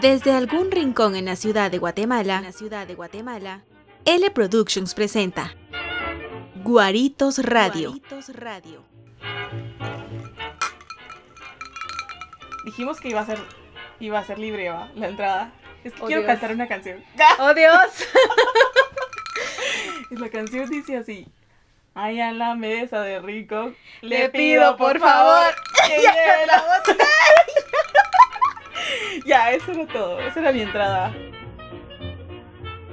Desde algún rincón en la ciudad de Guatemala, la ciudad de Guatemala, L Productions presenta Guaritos Radio. Guaritos Radio. Dijimos que iba a ser iba a ser libre ¿va? la entrada. Es que Oh, quiero Dios. cantar una canción. ¡Oh, Dios! Y la canción dice así. Ay, a la mesa de rico. Le pido, por favor, que lleve la botella. ya, eso era todo. Esa era mi entrada.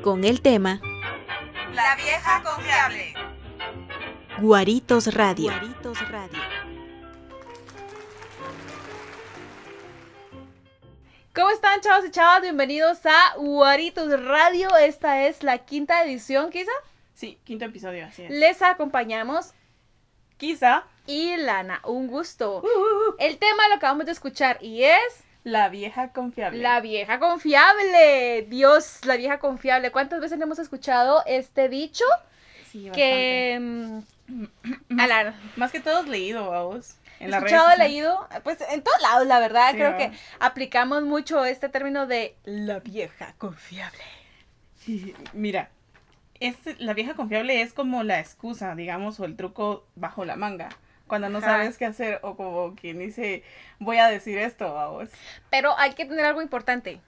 Con el tema La vieja confiable. Guaritos Radio. Guaritos Radio. ¿Cómo están, chavos y chavas? Bienvenidos a Guaritos Radio. Esta es la quinta edición, quizá. Sí, quinto episodio, así es. Les acompañamos Quizá y Lana. Un gusto. El tema lo acabamos de escuchar y es la vieja confiable. la vieja confiable. Dios, la vieja confiable. ¿Cuántas veces hemos escuchado este dicho? Sí, Que. mm, a la-. Más que todos leído, vamos. En escuchado, ¿no? leído, pues en todos lados, la verdad. Sí, creo que aplicamos mucho este término de la vieja confiable. Sí, Mira, es, la vieja confiable es como la excusa, digamos, o el truco bajo la manga. Cuando no Ajá. sabes qué hacer o como quien dice, voy a decir esto, vamos. Pero hay que tener algo importante.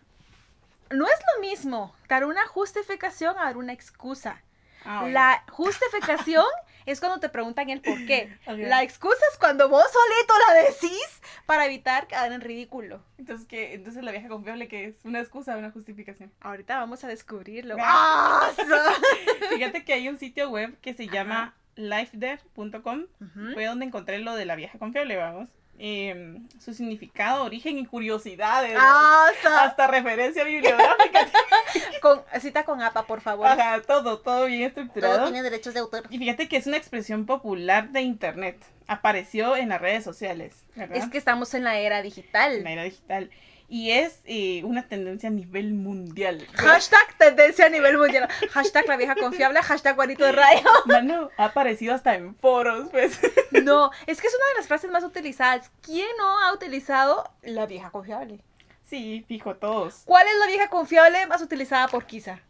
No es lo mismo dar una justificación a dar una excusa. Ah. La justificación es cuando te preguntan el por qué. La excusa es cuando vos solito la decís para evitar quedar en ridículo. Entonces, ¿qué? Entonces la vieja confiable que es una excusa, una justificación. Ahorita vamos a descubrirlo. Fíjate que hay un sitio web que se llama lifeder.com. Ujú. Fue donde encontré lo de la vieja confiable, vamos. Eh, su significado, origen y curiosidades. Ah, Hasta referencia bibliográfica. con, cita con APA, por favor. Ajá, todo, todo bien estructurado. derechos de autor. Y fíjate que es una expresión popular de internet. Apareció en las redes sociales, ¿verdad? Es que estamos en la era digital. en la era digital. Y es eh, una tendencia a nivel mundial. Hashtag tendencia a nivel mundial. Hashtag la vieja confiable. Hashtag guarito de rayo. Mano, ha aparecido hasta en foros, pues. No, es que es una de las frases más utilizadas. ¿Quién no ha utilizado la vieja confiable? Sí, fijo, todos. ¿Cuál es la vieja confiable más utilizada por Kisa?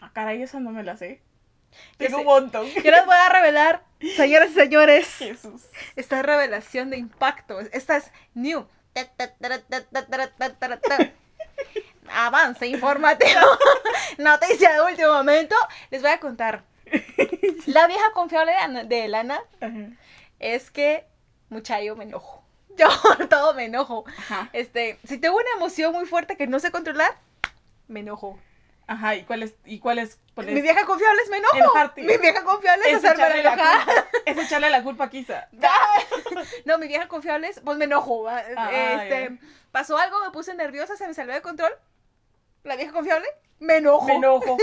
Ah, caray, esa no me la sé. Tengo un montón. Yo les voy a revelar, señoras y señores, Jesús. esta es revelación de impacto. Esta es new. Avance informativo. Noticia de último momento. Les voy a contar. La vieja confiable de, Ana- de Lana Ajá. es que, mucha, yo me enojo. Yo todo me enojo. Ajá. Este, si tengo una emoción muy fuerte que no sé controlar, me enojo. Ajá, ¿y cuál es? ¿Y cuál es? cuál es? Mi vieja confiable es me enojo. Enojarte. Mi vieja confiable es, es hacerme enojar. culpa, es echarle la culpa a Kisa. No, mi vieja confiable es, pues me enojo. Ah, este, pasó algo, me puse nerviosa, se me salió de control. La vieja confiable, me enojo. Me enojo.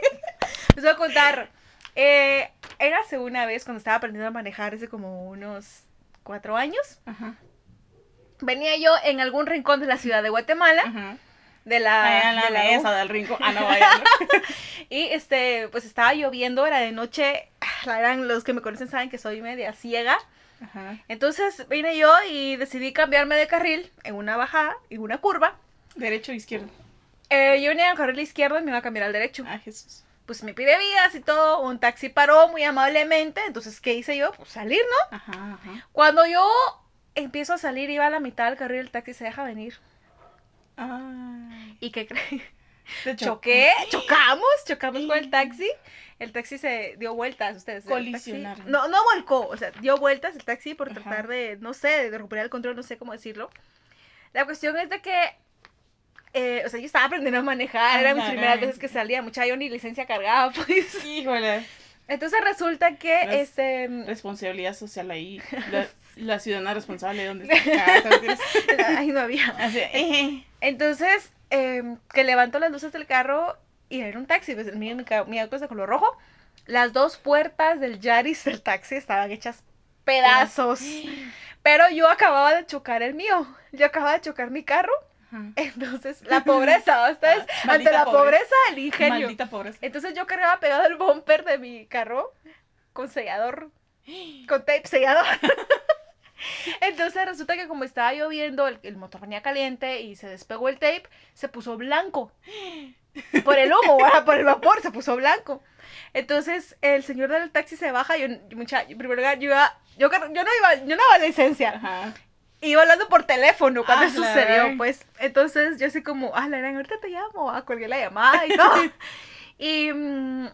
Les voy a contar. Eh, era hace una vez cuando estaba aprendiendo a manejar hace como unos cuatro años. Ajá. Venía yo en algún rincón de la ciudad de Guatemala, Ajá. De la, de la mesa del rincón. Ah, no, vaya. Y este, pues estaba lloviendo, era de noche. La eran los que me conocen saben que soy media ciega. Ajá. Entonces vine yo y decidí cambiarme de carril en una bajada, en una curva. Derecho o izquierdo. Eh, yo venía en el carril izquierdo y me iba a cambiar al derecho. Ah, Jesús. Pues me pide vías y todo. Un taxi paró muy amablemente. Entonces, ¿qué hice yo? Pues salir, ¿no? Ajá, ajá. Cuando yo empiezo a salir, iba a la mitad del carril, el taxi se deja venir. Ay. ¿Y qué chocó. Choqué, chocamos, chocamos con el taxi. El taxi se dio vueltas, ustedes. Colisionaron. No, no volcó, o sea, dio vueltas el taxi por Ajá. tratar de, no sé, de recuperar el control, no sé cómo decirlo. La cuestión es de que, eh, o sea, yo estaba aprendiendo a manejar, eran mis primeras veces que salía, mucha yo ni licencia cargaba, pues. Híjole. Entonces resulta que, este, Responsabilidad social ahí. La, la ciudadana responsable, ¿dónde está? No había. Eh. Entonces, em, que levanto las luces del carro y era un taxi, pues el mío, mi, ca- mi auto es de color rojo. Las dos puertas del Yaris del taxi estaban hechas pedazos. Pero yo acababa de chocar el mío. Yo acababa de chocar mi carro. Ajá. Entonces, la pobreza, ustedes, Ah, ante la pobreza. pobreza, el ingenio. Maldita pobreza. Entonces yo cargaba pegado el bumper de mi carro con sellador, con tape sellador. Entonces resulta que como estaba lloviendo, el, el motor venía caliente y se despegó el tape, se puso blanco. Por el humo, ¿verdad? por el vapor, se puso blanco. Entonces el señor del taxi se baja, yo, yo, mucha, yo, yo yo, yo no iba, yo no iba a licencia. Ajá. Iba hablando por teléfono cuando Ah, eso sucedió, pues. Entonces yo así como, ah, la gran, ahorita te llamo, ah, colgué la llamada y todo. y mm,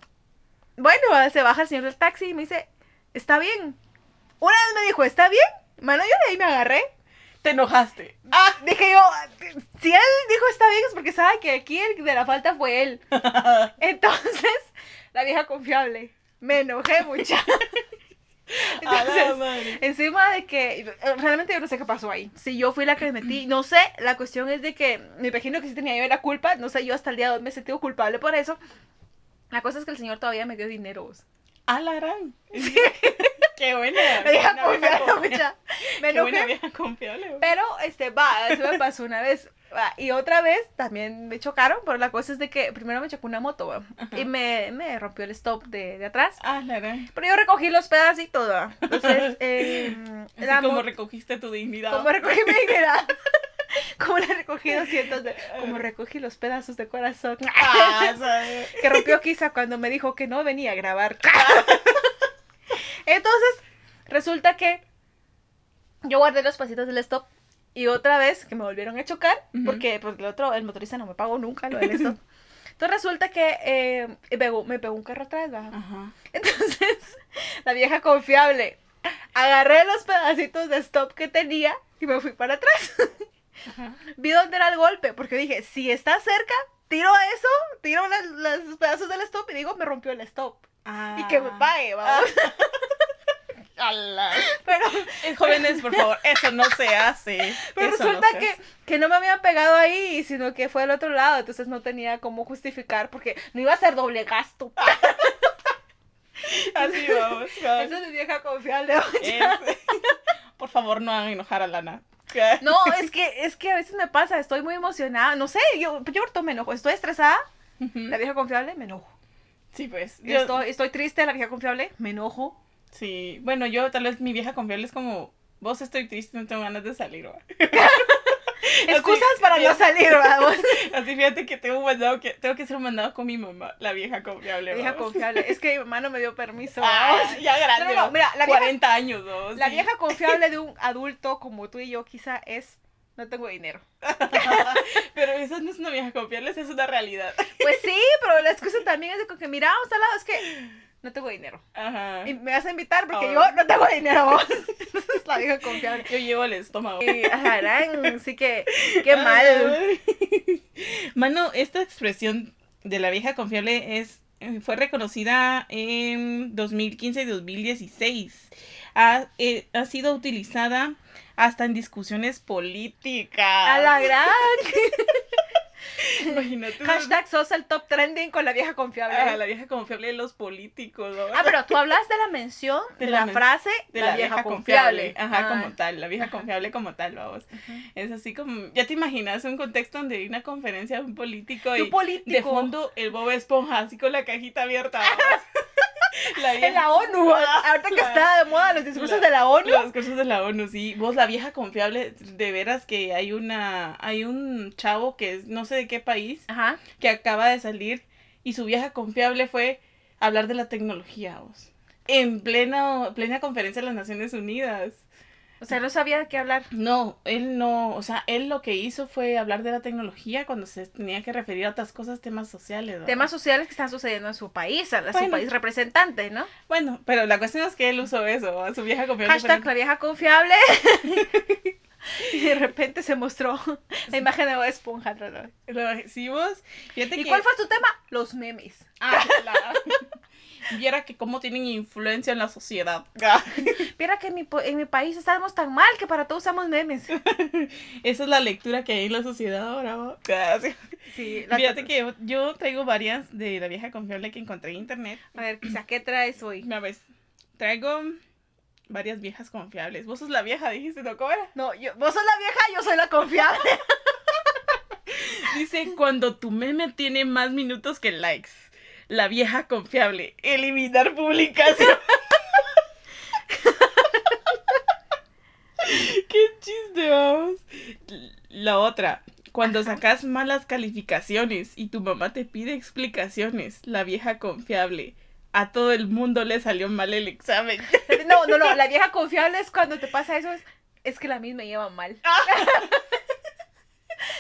bueno, se baja el señor del taxi y me dice, está bien. Una vez me dijo, está bien. Mano, yo de ahí me agarré. Te enojaste. Ah, dije yo, si él dijo está bien es porque sabe que aquí el de la falta fue él. Entonces, la vieja confiable. Me enojé mucho. Entonces, encima de que eh, realmente yo no sé qué pasó ahí. Si yo fui la que me metí, no sé, la cuestión es de que me imagino que sí tenía yo la culpa, no sé, yo hasta el día de hoy me he sentido culpable por eso. La cosa es que el señor todavía me dio dinero. vos. A la gran. Qué buena. Me vieja confiable, mucha. Me Qué buena vieja confiable. Pero, este, va, eso me pasó una vez. Va, y otra vez también me chocaron, pero la cosa es de que primero me chocó una moto, y me, me rompió el stop de, de atrás. A la gran. Pero yo recogí los pedacitos, va. Entonces, eh, Así como mo- recogiste tu dignidad. como recogí mi dignidad. Como le recogí 200 de... Como recogí los pedazos de corazón. Ah, que rompió quizá cuando me dijo que no venía a grabar. Entonces, resulta que yo guardé los pasitos del stop y otra vez que me volvieron a chocar Ujú. porque pues, el otro, el motorista no me pagó nunca lo del. Entonces resulta que eh, me, pegó, me pegó un carro atrás, ¿va? Ajá. Entonces, la vieja confiable, agarré los pedacitos de stop que tenía y me fui para atrás. Ajá. Vi dónde era el golpe, porque dije, si está cerca, tiro eso, tiro los pedazos del stop y digo, me rompió el stop. Y que me pague, vamos. Pero, Jóvenes, por favor, eso no se hace. pero Eso no resulta se que, hace. que no me había pegado ahí, sino que fue al otro lado, entonces no tenía cómo justificar, porque no iba a ser doble gasto. Así vamos. vamos. Esa es mi vieja confiable. Por favor, no hagan enojar a Lana. No, es que, es que a veces me pasa, estoy muy emocionada, no sé, yo, yo ahorita me enojo, estoy estresada, Ujú. la vieja confiable, me enojo. Sí, pues. yo- Estoy, estoy triste, la vieja confiable, me enojo. Sí, bueno, yo tal vez mi vieja confiable es como, vos estoy triste, no tengo ganas de salir. ¿va? Excusas para no salir, vamos. Así fíjate que tengo un mandado que tengo que hacer un mandado con mi mamá, la vieja confiable. La vieja vamos. confiable. Es que mi mamá no me dio permiso. Ah, ya grande. No, no, no, va. mira, la vieja- 40 años. La Sí. vieja confiable de un adulto como tú y yo quizá es no tengo dinero. Pero eso no es una vieja confiable, eso es una realidad. Pues sí, pero la excusa también es de que mira, vamos al lado, es que no tengo dinero. Ajá. Y me vas a invitar porque Ah. yo no tengo dinero. vamos. Esa es la vieja confiable. Yo llevo el estómago. Y, ajá, gran, sí que qué mal. Mano, esta expresión de la vieja confiable es eh, fue reconocida en 2015 y 2016. Ha, eh, ha sido utilizada hasta en discusiones políticas. A la gran. Imagínate. Hashtag sos el top trending con la vieja confiable. Ah, la vieja confiable de los políticos. ¿no? Ah, pero tú hablas de la mención de, De la, men- frase de la, vieja, confiable. Ajá, Ah, como tal, la vieja confiable como tal, vamos. Es así como, ya te imaginas un contexto donde hay una conferencia de un político y político. de fondo el Bob Esponja, así con la cajita abierta. En la ONU. Ahorita que la- está de moda los discursos la- de la ONU. Los cursos de la ONU, sí. Vos, la vieja confiable, de veras que hay una, hay un chavo que es no sé de qué país, Ajá. que acaba de salir y su vieja confiable fue hablar de la tecnología, vos. En plena, plena conferencia de las Naciones Unidas. O sea, no sabía de qué hablar. No, él no, o sea, él lo que hizo fue hablar de la tecnología cuando se tenía que referir a otras cosas, temas sociales. ¿verdad? Temas sociales que están sucediendo en su país, a la- su país representante, ¿no? Bueno, pero la cuestión es que él usó eso, a su vieja confiable. Hashtag la vieja confiable. y de repente se mostró la imagen de Bob Esponja. ¿no? Lo- fíjate ¿Y que... cuál fue tu tema? Los memes. Ah, la- Viera que cómo tienen influencia en la sociedad. Mira que en mi, en mi país estamos tan mal que para todos usamos memes. Esa es la lectura que hay en la sociedad ahora. ¿va? Sí. Sí, la- Fíjate que yo, yo traigo varias de la vieja confiable que encontré en internet. A ver, quizá, ¿qué traes hoy? Una vez, traigo varias viejas confiables. Vos sos la vieja, dijiste, ¿no? ¿Cómo era? No, yo, vos sos la vieja, yo soy la confiable. Dice, cuando tu meme tiene más minutos que likes. La vieja confiable. Eliminar publicación. chiste, vamos. La otra, cuando sacas malas calificaciones y tu mamá te pide explicaciones, la vieja confiable. A todo el mundo le salió mal el examen. No, no, no, la vieja confiable es cuando te pasa eso, es, es que la misma lleva mal.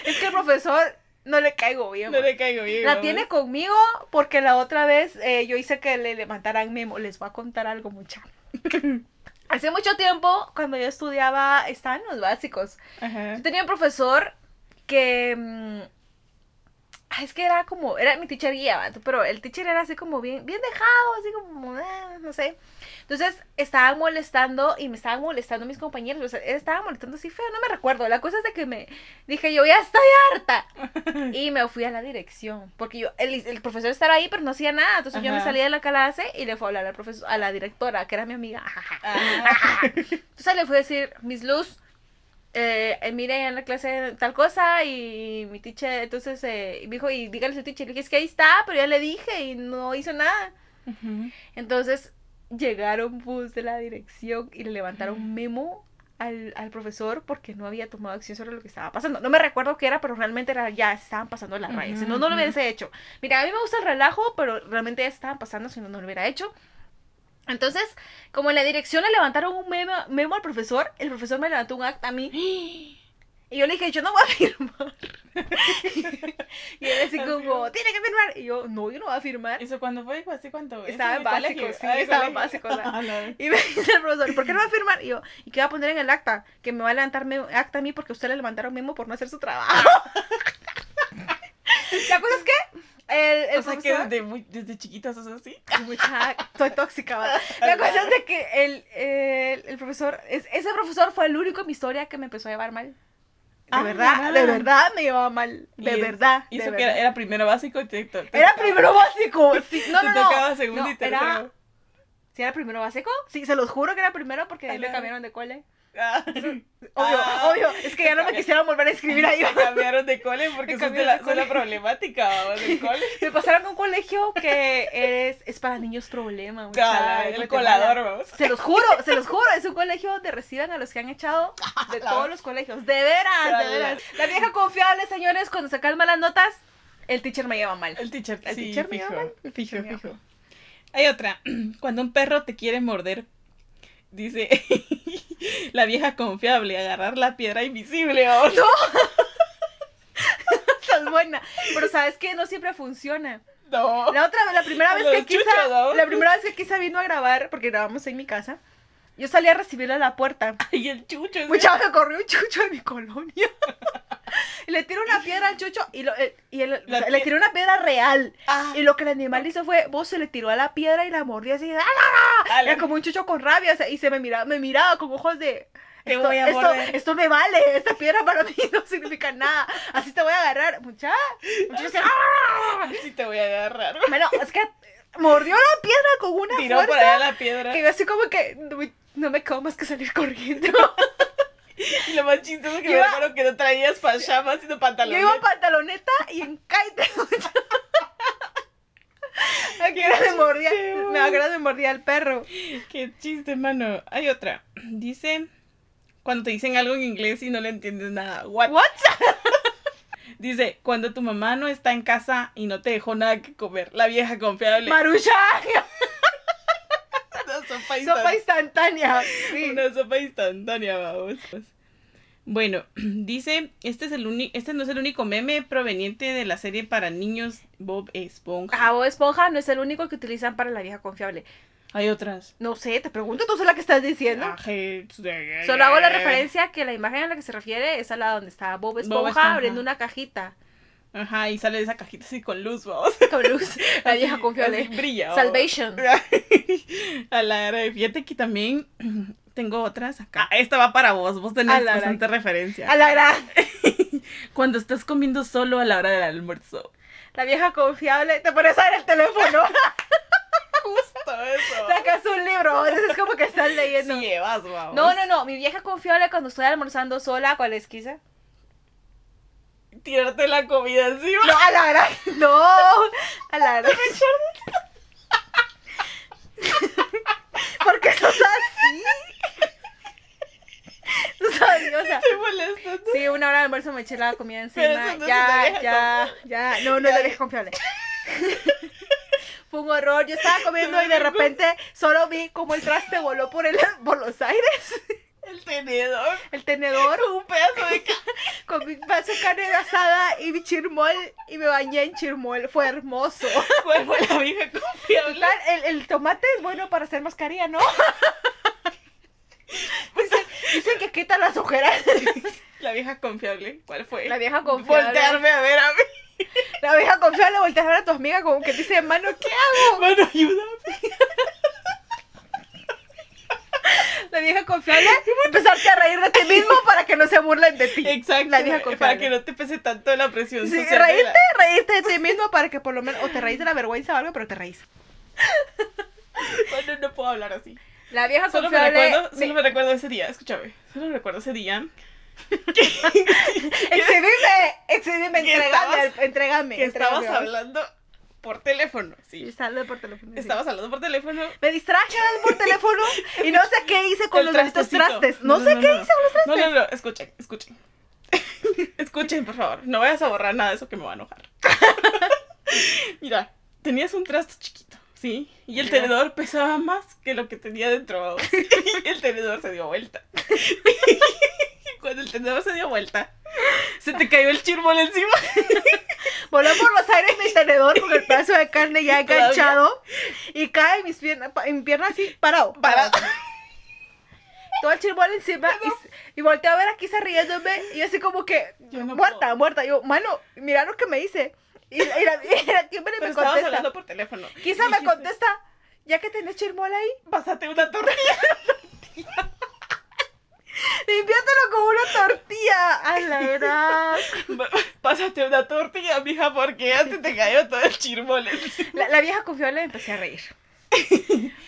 es que el profesor no le caigo bien. No man. le caigo bien. La vamos. tiene conmigo porque la otra vez eh, yo hice que le levantaran memo. Les voy a contar algo, mucha. Hace mucho tiempo, cuando yo estudiaba, estaban los básicos. Ajá. Yo tenía un profesor que. mm, es que era como. Era mi teacher guía, pero el teacher era así como bien, bien dejado, así como. eh, no sé. Entonces estaban molestando y me estaban molestando mis compañeros. O sea, él estaba molestando así feo, no me recuerdo. La cosa es de que me dije, yo ya estoy harta. Y me fui a la dirección. Porque yo, el, el profesor estaba ahí, pero no hacía nada. Entonces yo me salí de la clase y le fui a hablar al profesor, a la directora, que era mi amiga. Entonces le fui a decir, Miss Luz, eh, eh, mire en la clase tal cosa y mi teacher, entonces eh, me dijo, y dígale a su teacher, le dije, es que ahí está, pero ya le dije y no hizo nada. Entonces llegaron bus de la dirección y le levantaron un memo al, al profesor porque no había tomado acción sobre lo que estaba pasando. No me recuerdo qué era, pero realmente era ya estaban pasando las rayas. Si no, no lo hubiese hecho. Mira, a mí me gusta el relajo, pero realmente ya estaban pasando si no, no lo hubiera hecho. Entonces, como en la dirección le levantaron un memo, memo al profesor, el profesor me levantó un acta a mí. Y yo le dije, yo no voy a firmar. y él así como, tiene que firmar. Y yo, no, yo no voy a firmar. ¿Eso cuándo fue? ¿Hace cuánto? ¿Eso Estaba en básico, sí, estaba en básico. Ah, Y me dice el profesor, ¿por qué no va a firmar? Y yo, ¿y qué va a poner en el acta? Que me va a levantar acta a mí porque usted le levantaron memo por no hacer su trabajo. La cosa es que el, el O sea que desde, muy, desde chiquitas sos así. Mucha- soy tóxica. La cosa es de que el, el, el profesor, es- ese profesor fue el único en mi historia que me empezó a llevar mal. De Ah, verdad, de verdad me llevaba mal. De Y- verdad. Y eso que era, era primero básico y te, te- te Era primero básico. Sí, no, te no, no. tocaba segundo No, y tercero. era- ¿Sí era primero básico? Sí, se los juro que era primero porque ahí me cambiaron de cole. Ah. Obvio, Ah. obvio. Es que ya no me quisieron volver a escribir ahí. Cambiaron de cole porque Me sos de la, de la problemática del cole. Me pasaron a un colegio que es, es para niños problema. mucha, el colador, vamos. Se los juro, se los juro, es un colegio donde reciben a los que han echado de La- todos los colegios. De veras, de veras. La vieja confiable, señores, cuando sacan malas notas, el teacher me lleva mal. El teacher, El sí, teacher me fijo, llama, el fijo, teacher me fijo. Hay otra. Cuando un perro te quiere morder, dice la vieja confiable, agarrar la piedra invisible. vamos. Esa es buena. Pero sabes que no siempre funciona. No. La otra, la primera vez que Kisa, ¿no? la primera vez que Kisa vino a grabar, porque grabamos en mi casa, yo salí a recibirla a la puerta. Y el chucho. Mucha me corrió un chucho de mi colonia. y le tiró una piedra al chucho y, lo- eh, y o sea, le tiró una piedra real. Ah, Y lo que el animal hizo fue, vos se le tiró a la piedra y la mordió así. ¡ah. Era como un chucho con rabia. o sea, y se me miraba, me miraba con ojos de. Esto, voy a esto, morder". esto me vale, esta piedra para mí no significa nada. Así te voy a agarrar, mucha. mucha dice, ¡ah! Sí te voy a agarrar. Bueno, es que mordió la piedra con una Tiró por fuerza allá la piedra. que yo así como que no me, no me quedo más que salir corriendo. Y lo más chistoso es que Yo me iba- acuerdo que no traías pajamas sino Yo pantalones. iba en pantaloneta y en kite. Aquí era me mordía, me acuerdo me mordía el perro. Qué chiste, mano. Hay otra. Dice, cuando te dicen algo en inglés y no le entiendes nada. What? What? Dice, cuando tu mamá no está en casa y no te dejó nada que comer. La vieja confiable. Marucha. Una sopa, Sopa instan- instantánea. Sí. Una sopa instantánea, vamos. Bueno, dice, este es el uni- este no es el único meme proveniente de la serie para niños Bob Esponja. Ah, Bob Esponja no es el único que utilizan para la vieja confiable. Hay otras. No sé, te pregunto, tú sos la que estás diciendo. Ah, Solo hago la referencia que la imagen a la que se refiere es a la donde está Bob Esponja, Esponja. abriendo una cajita Ajá, y sale de esa cajita así con luz, vamos. con luz. La vieja confiable. brilla. Salvation. A la gran- Fíjate que también tengo otras acá. Esta va para vos, vos tenés bastante referencia. A la gran. Cuando estás comiendo solo a la hora del almuerzo. La vieja confiable. Te pones a ver el teléfono. Justo eso. Sacas un libro. Es como que estás leyendo. Sí llevas, vamos. No, no, no. Mi vieja confiable cuando estoy almorzando sola, ¿cuál es, Kisa? Tirarte la comida encima. No, a la gran. No. A la gran. ¿Por qué sos así? No sabes, o sea, Te voy bolso, me eché la comida encima. no es una ya, ya, ya. No, no es la vieja confiable. Fue un horror. Yo estaba comiendo y de repente solo vi como el traste voló por, el, por los aires. El tenedor. El tenedor Con un pedazo de con mi vaso de carne asada y mi chirmol y me bañé en chirmol. Fue hermoso. ¿Cuál fue la vieja confiable? Total, el, el tomate es bueno para hacer mascarilla, ¿no? Dicen, que quita las ojeras. La vieja confiable. ¿Cuál fue? La vieja confiable. Voltearme a ver a mí. La vieja confiable voltea a ver a tu amiga como que dice, mano, ¿qué hago? Mano, ayúdame. La vieja confiable, empezarte a reír de ti mismo para que no se burlen de ti. Exacto. La vieja Para confiable. que no te pese tanto la presión Sí, social. de reírte, la- reírte de ti mismo para que por lo menos, o te reís de la vergüenza o algo, pero te reís. Bueno, no puedo hablar así. La vieja Solo me recuerdo, me- solo me recuerdo ese día, escúchame. Solo recuerdo ese día Exhibime, exhibime, entregame, estabas- entregame. que estabas hablando por teléfono. Sí. salgo por teléfono. sí. Estabas hablando por teléfono. Me distraje por teléfono y no sé qué hice con El los trastecito. trastes. No, sé qué no. hice con los No, trastes. no, no, escuchen, escuchen. escuchen, por favor. No vayas a borrar nada de eso que me va a enojar. Mira, tenías un trasto chiquito, ¿sí? Y el Ya. tenedor pesaba más que lo que tenía dentro. Y el tenedor se dio vuelta. Y cuando el tenedor se dio vuelta, se te cayó el chirmol encima. Voló por los aires mi tenedor con el pedazo de carne ya enganchado y cae en mis piernas, en mi pierna así, parado. Para... Todo el chirbol encima y, y volteé a ver aquí se riéndome y así como que Yo no muerta, puedo. muerta. Yo, mano, mira lo que me hice. Y, y la, y la me contesta. hablando por teléfono. Quizá me contesta, ya que tenés chirmol ahí, Pásate una tortilla. limpiátelo con una tortilla. A la verdad. Pásate una tortilla, mija, porque ya te cayó todo el chirmol encima. La, la vieja confiable empecé a reír.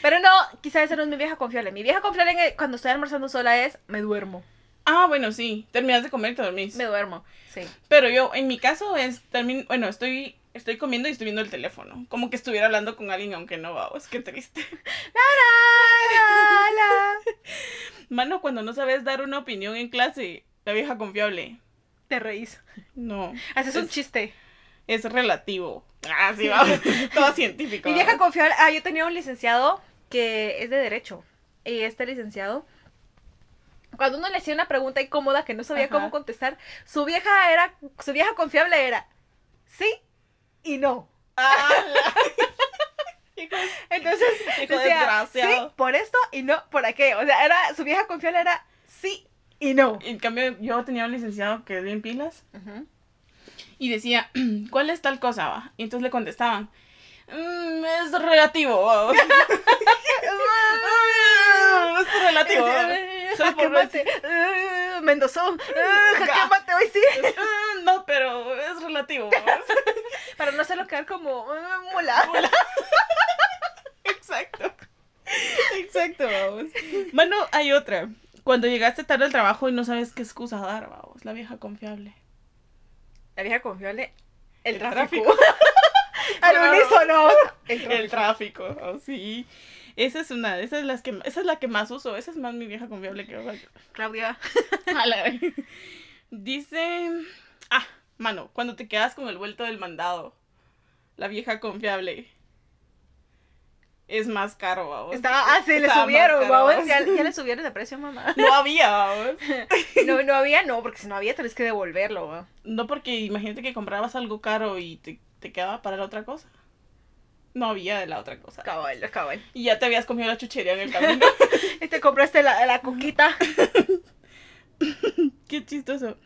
Pero no, quizá esa no es mi vieja confiable. Mi vieja confiable cuando estoy almorzando sola es me duermo. Ah, bueno, sí. Terminas de comer y te dormís. Me duermo, sí. Pero yo, en mi caso, es termin... bueno, estoy, estoy comiendo y estoy viendo el teléfono. Como que estuviera hablando con alguien, aunque no, vamos, qué triste. La, la, la. Mano, cuando no sabes dar una opinión en clase, la vieja confiable. Te reís. No. Haces un chiste. Es relativo. Ah, sí, vamos. Todo científico. Mi vieja confiable. Ah, yo tenía un licenciado que es de Derecho. Y este licenciado. Cuando uno le hacía una pregunta incómoda que no sabía Ajá. cómo contestar, su vieja era, su vieja confiable era sí y no. Ah, la- Entonces, Hijo decía, sí por esto y no por aquello. O sea, era, su vieja confiable era sí y no. En cambio, yo tenía un licenciado que es bien pilas y decía, ¿cuál es tal cosa? va?" Y entonces le contestaban, "Mm, es relativo. vamos". "Mm, es relativo. Vamos". Solo por Jaque mate. eh, Mendozón. Jaque hoy sí. "Mm, No, pero es relativo. vamos". Para no hacerlo quedar como mola. Exacto. Exacto, vamos. Mano, hay otra. Cuando llegaste tarde al trabajo y no sabes qué excusa dar, vamos. La vieja confiable. La vieja confiable. El, El tráfico. tráfico. Al unísono. El tráfico, oh, sí. Esa es una, esa es, las que, esa es la que más uso. Esa es más mi vieja confiable que. Claudia. A la- Dice. Ah, mano, cuando te quedas con el vuelto del mandado. La vieja confiable. Es más caro, vamos. Estaba, ah, sí, le subieron, vamos. Ya, ya le subieron de precio, mamá. No había, vamos. No, no había, no, porque si no había, tenés que devolverlo, va. No porque imagínate que comprabas algo caro y te, te quedaba para la otra cosa. No había de la otra cosa. Cabal, cabal. Y ya te habías comido la chuchería en el camino. Y te compraste la, la coquita. Qué chistoso.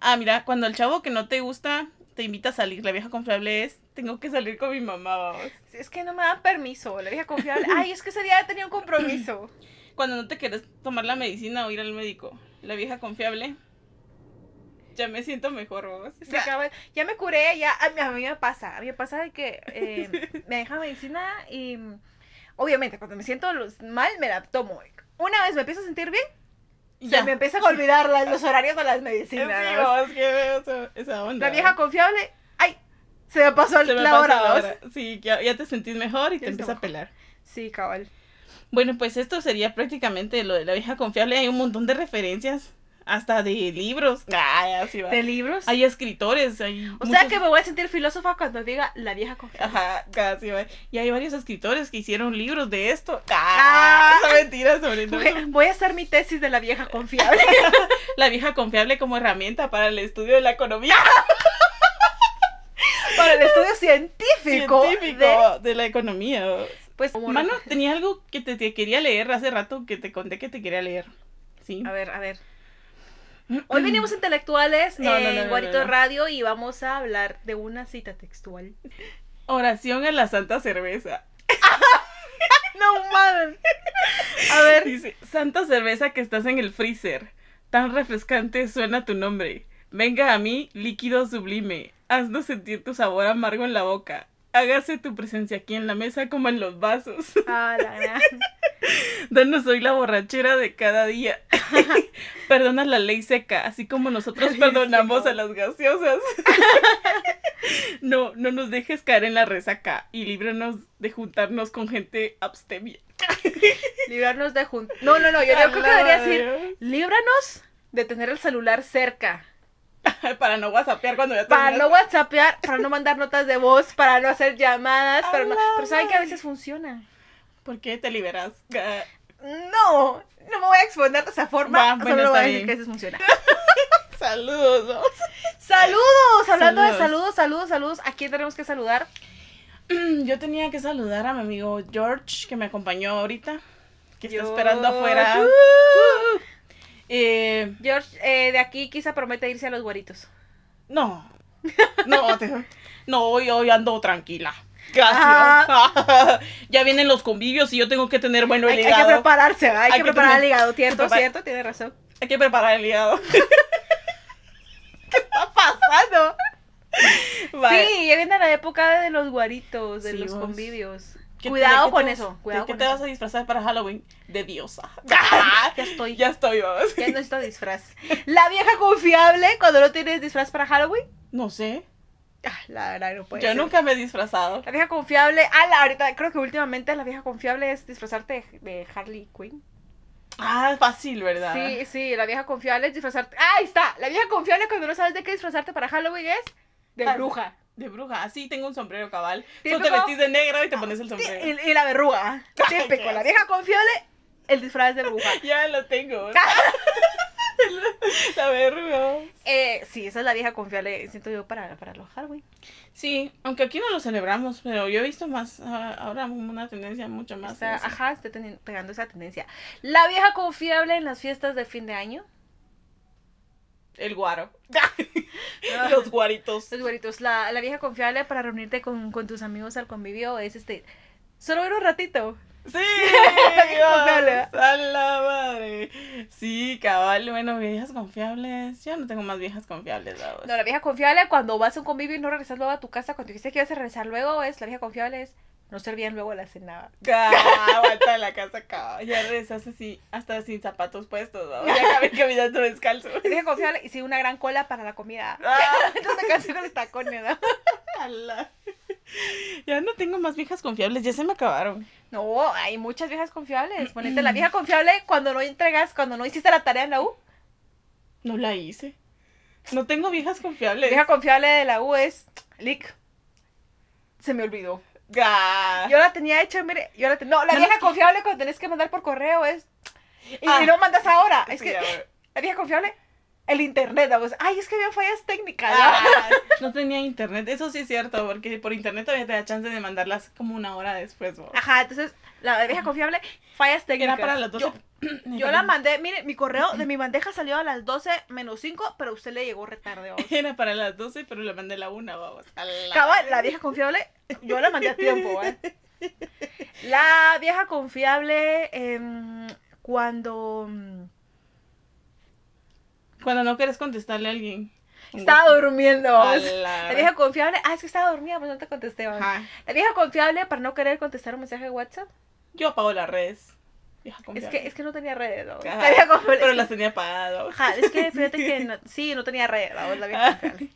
Ah, mira, cuando el chavo que no te gusta te invita a salir, la vieja confiable es, tengo que salir con mi mamá, vamos. Sí, Es que no me dan permiso, la vieja confiable. Ay, es que ese día tenía un compromiso. Cuando no te quieres tomar la medicina o ir al médico, la vieja confiable, ya me siento mejor, cabal. Ya me curé, ya. A mí, a mí me pasa. A mí me pasa de que eh, me dejan medicina y. Obviamente, cuando me siento mal, me la tomo. Una vez me empiezo a sentir bien, Ya. se me empiezan a olvidar las- los horarios de las medicinas. qué veo esa, esa onda. La vieja confiable, ay, se me pasó Se me la hora. la ¿vos? hora. Sí, ya, ya te sentís mejor y te empieza a pelar. Sí, cabal. Bueno, pues esto sería prácticamente lo de la vieja confiable. Hay un montón de referencias hasta de libros. Ay, así va. ¿De libros? Hay escritores, hay o sea que me voy a sentir filósofa cuando diga la vieja confiable. Ajá, casi va. Y hay varios escritores que hicieron libros de esto. Ah. Ah, no mentiras sobre todo. Voy, voy a hacer mi tesis de la vieja confiable. La vieja confiable como herramienta para el estudio de la economía Para el estudio científico. científico de- de, la economía. pues, Mano, tenía algo que te, te quería leer hace rato que te conté que te quería leer. Sí. A ver, a ver. Hoy venimos intelectuales No, en no, no, Guarito no, no. Radio y vamos a hablar de una cita textual. Oración a la santa cerveza. No mames. A ver. Dice, santa cerveza que estás en el freezer. Tan refrescante suena tu nombre. Venga a mí, líquido sublime. Haznos sentir tu sabor amargo en la boca. Hágase tu presencia aquí en la mesa como en los vasos. Ah, la gran. Danos hoy la borrachera de cada día. Perdona la ley seca, así como nosotros perdonamos a las gaseosas. no, no nos dejes caer en la resaca y líbranos de juntarnos con gente abstemia. Librarnos de juntar. No, no, no. Yo, creo que debería decir: líbranos de tener el celular cerca. Para no whatsappear cuando ya Para no whatsappear, para no mandar notas de voz, para no hacer llamadas, para no... Pero saben que a veces funciona. ¿Por qué te liberas? No, no me voy a exponer de esa forma. Va, solo bueno, voy a está decir bien. que veces funciona. Saludos. Saludos, hablando de Saludos. saludos, saludos. ¿A quién tenemos que saludar? Yo tenía que saludar a mi amigo George, que me acompañó ahorita, que está esperando afuera. Uh. Eh, George, eh, de aquí quizá promete irse a los guaritos. no, no, te- no, hoy, hoy ando tranquila. Gracias. ya vienen los convivios y yo tengo que tener bueno el Hay, hay que hígado. prepararse, hay, Hay que que preparar tener- el hígado, cierto, cierto, tiene razón. Hay que preparar el hígado. pasando? Vale. Sí, ya viene la época de los guaritos, de Sí, los convivios. ¿Qué- Cuidado qué con te eso, cuidado ¿De qué te eso. vas a disfrazar para Halloween? De diosa. Ya estoy. ya estoy, vamos. Ya necesito disfraz. La vieja confiable cuando no tienes disfraz para Halloween. No sé. Ah, la verdad no puede yo ser. nunca me he disfrazado. La vieja confiable. Ah, la, ahorita creo que últimamente la vieja confiable es disfrazarte de, de Harley Quinn. Ah, fácil, ¿verdad? Sí, sí, la vieja confiable es disfrazarte. Ah, ahí está. La vieja confiable cuando no sabes de qué disfrazarte para Halloween es de Ah, bruja. De bruja. Así tengo un sombrero cabal. Solo te vestís de negro y te pones el sombrero. Y, y la verruga. Típico. La vieja confiable, el disfraz de bruja. Ya lo tengo. la verruga. Eh, sí, esa es la vieja confiable, siento yo, para, para los Halloween. Sí, aunque aquí no lo celebramos, pero yo he visto más ah, ahora una tendencia mucho más. Está- ajá, está pegando esa tendencia. La vieja confiable en las fiestas de fin de año. El guaro. Los guaritos. Los güeritos, la, la vieja confiable para reunirte con, con tus amigos al convivio es este. Solo ir un ratito. Sí. Dios, a la madre. Sí, cabal, bueno, viejas confiables. Yo no tengo más viejas confiables, vamos. No, la vieja confiable cuando vas a un convivio y no regresas luego a tu casa, cuando dijiste que ibas a regresar luego, es la vieja confiable es no servían luego la cena. Ah, Aguanta en la casa, cabal. Ya regresas así, hasta sin zapatos puestos, vamos. Ya acabé caminando descalzo. La vieja confiable y sí, una gran cola para la comida. Ah, Entonces me con los tacones, ¿no? Ya no tengo más viejas confiables, ya se me acabaron. No, hay muchas viejas confiables. Ponete la vieja confiable cuando no entregas, cuando no hiciste la tarea en la U. No la hice. No tengo viejas La confiables. vieja confiable de la U es Lick. Se me olvidó. Ah. Yo la tenía hecha, mire, yo la ten- No, la No, vieja no, confiable cuando tenés que mandar por correo es. Y, Ah. y no mandas ahora. Es que la vieja confiable, el internet, vamos. Ay, es que había fallas técnicas. ¿no? Ah, no tenía internet, eso sí es cierto, porque por internet todavía te da chance de mandarlas como una hora después. ¿no? Ajá, entonces la vieja confiable, fallas técnicas. Era para las 12. Yo, yo la mandé, mire, mi correo de mi bandeja salió a las 12 menos 5, pero usted le llegó retarde. vamos. Era para las 12, pero la mandé a la 1, vamos. A la- Cabal, la vieja confiable, yo la mandé a tiempo, ¿eh? La vieja confiable, em, cuando mm, cuando no quieres contestarle a alguien. Estaba durmiendo. La... la... vieja confiable. Ah, es que estaba dormida, pues no te contesté. La vieja confiable para no querer contestar un mensaje de WhatsApp. Yo apago las redes. Es que, es que no tenía redes. Pero las tenía apagadas. Ajá, es que fíjate que sí, no tenía redes, ¿no? la vieja confiable.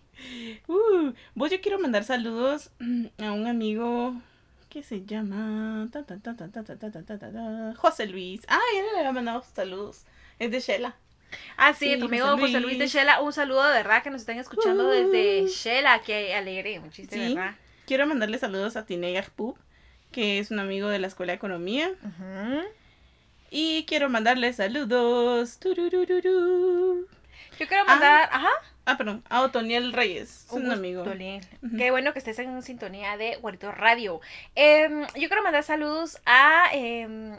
Uh, vos yo quiero mandar saludos a un amigo que se llama ta, ta, ta, José Luis. Ah, ya le había mandado saludos. Es de Shela. Ah, sí, Sí, tu amigo José José Luis de Luis. Shela, un saludo de verdad que nos están escuchando Uh. desde Shela, que alegre, un chiste, Sí. ¿verdad? Quiero mandarle saludos a Tiney Pub, que es un amigo de la Escuela de Economía. Ujú. Y quiero mandarle saludos. tururururu. Yo quiero mandar, ajá, Ah, perdón, a Otoniel Reyes, es un, amigo. Ujú. Qué bueno que estés en sintonía de Guarito Radio. Em, yo quiero mandar saludos a em,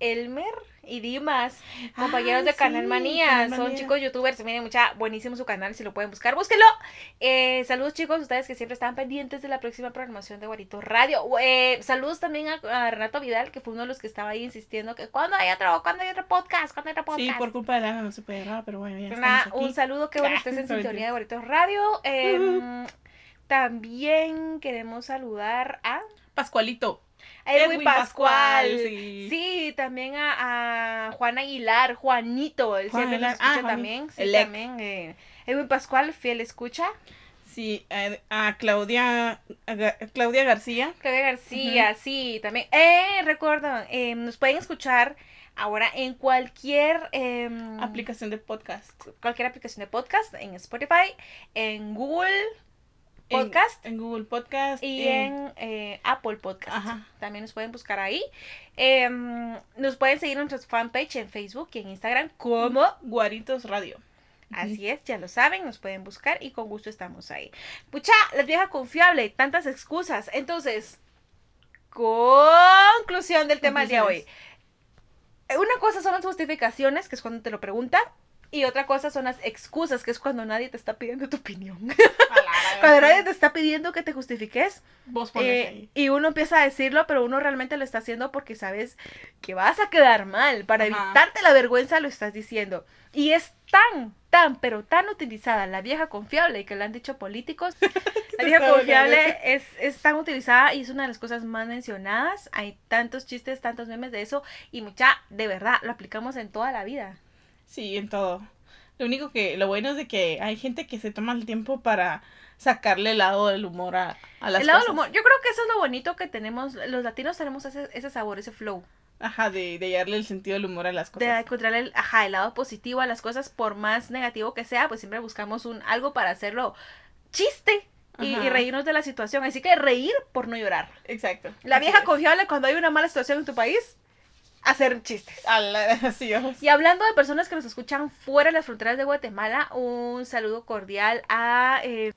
Elmer y Dimas, compañeros Ah, de Canal Manía. Canal Son Manía. chicos youtubers, miren, mucha buenísimo su canal, si lo pueden buscar, búsquenlo. Eh, saludos chicos, ustedes que siempre están pendientes de la próxima programación de Guarito Radio. Eh, saludos también a, a Renato Vidal, que fue uno de los que estaba ahí insistiendo que cuando hay otro, cuando hay otro podcast, cuando hay otro podcast. Sí, por culpa de Lana no se puede grabar, pero bueno, ya Una- aquí. un saludo, que bueno estés en sintonía de Boritos Radio. Em, También queremos saludar a Pascualito. Edwin, Pascual. Pascual, sí. sí. también a, a Juan Aguilar, Juanito, él Juan siempre Aguilar. escucha Ah, también. Sí, también. eh, Edwin Pascual, fiel escucha. Sí, a, a Claudia, a Claudia García. Claudia García, sí, también. Eh, recuerdo, eh, nos pueden escuchar ahora en cualquier em, Aplicación de podcast. cualquier aplicación de podcast, en Spotify, en Google Podcast En, Google Podcast. y en eh, Apple Podcast. Ajá. También nos pueden buscar ahí. Em, nos pueden seguir en nuestra fanpage en Facebook y en Instagram como Guaritos Radio. Así es, ya lo saben, nos pueden buscar y con gusto estamos ahí. Pucha, la vieja confiable, tantas excusas. Entonces, conclusión del tema del día de hoy. Una cosa son las justificaciones, que es cuando te lo preguntan, y otra cosa son las excusas, que es cuando nadie te está pidiendo tu opinión. cuando nadie te está pidiendo que te justifiques, Vos eh, ahí. y uno empieza a decirlo, pero uno realmente lo está haciendo porque sabes que vas a quedar mal. Para Ajá. evitarte la vergüenza lo estás diciendo. Y es tan, tan, pero tan utilizada la vieja confiable que le han dicho políticos. La vieja confiable es, es tan utilizada y es una de las cosas más mencionadas. Hay tantos chistes, tantos memes de eso. Y mucha, de verdad, lo aplicamos en toda la vida. Sí, en todo. Lo único que, lo bueno es de que hay gente que se toma el tiempo para sacarle el lado del humor a, a las el lado del humor. Yo creo que eso es lo bonito que tenemos. Los latinos tenemos ese, ese sabor, ese flow. Ajá, de, de darle el sentido del humor a las de cosas. encontrar el, ajá, el lado positivo a las cosas, por más negativo que sea, pues siempre buscamos un algo para hacerlo chiste y, y reírnos de la situación. Así que reír por no llorar. Exacto. La vieja confiable cuando hay una mala situación en tu país, hacer chistes. La- así vamos. Y hablando de personas que nos escuchan fuera de las fronteras de Guatemala, un saludo cordial a, eh,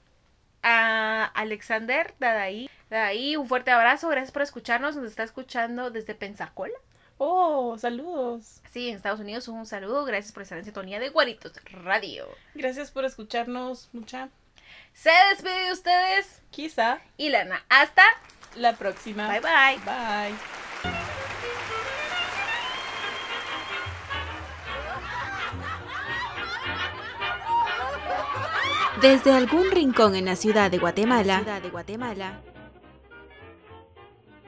a Alexander Dadaí. Dadaí, un fuerte abrazo, gracias por escucharnos. Nos está escuchando desde Pensacola. Oh, saludos. Sí, en Estados Unidos un saludo, gracias por estar en sintonía de Guaritos Radio. Gracias por escucharnos mucha. Se despide de ustedes, Quizá Ilana. Hasta. la próxima. Bye bye. Bye. Desde algún rincón en la ciudad de Guatemala, ciudad de Guatemala,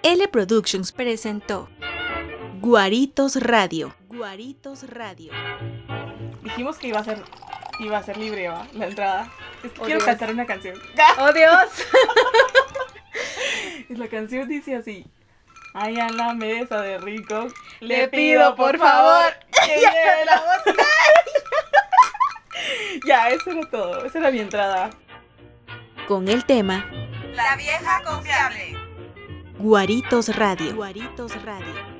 L Productions presentó Guaritos Radio. Guaritos Radio. Dijimos que iba a ser iba a ser libre, ¿va? La entrada. Es que Oh, quiero Dios. cantar una canción. ¡Oh, Dios! Y la canción dice así. Ahí a la mesa de rico. Le pido, por favor, que lleve la vodka. Ya, eso era todo. Esa era mi entrada. Con el tema La vieja confiable. Guaritos Radio. Guaritos Radio.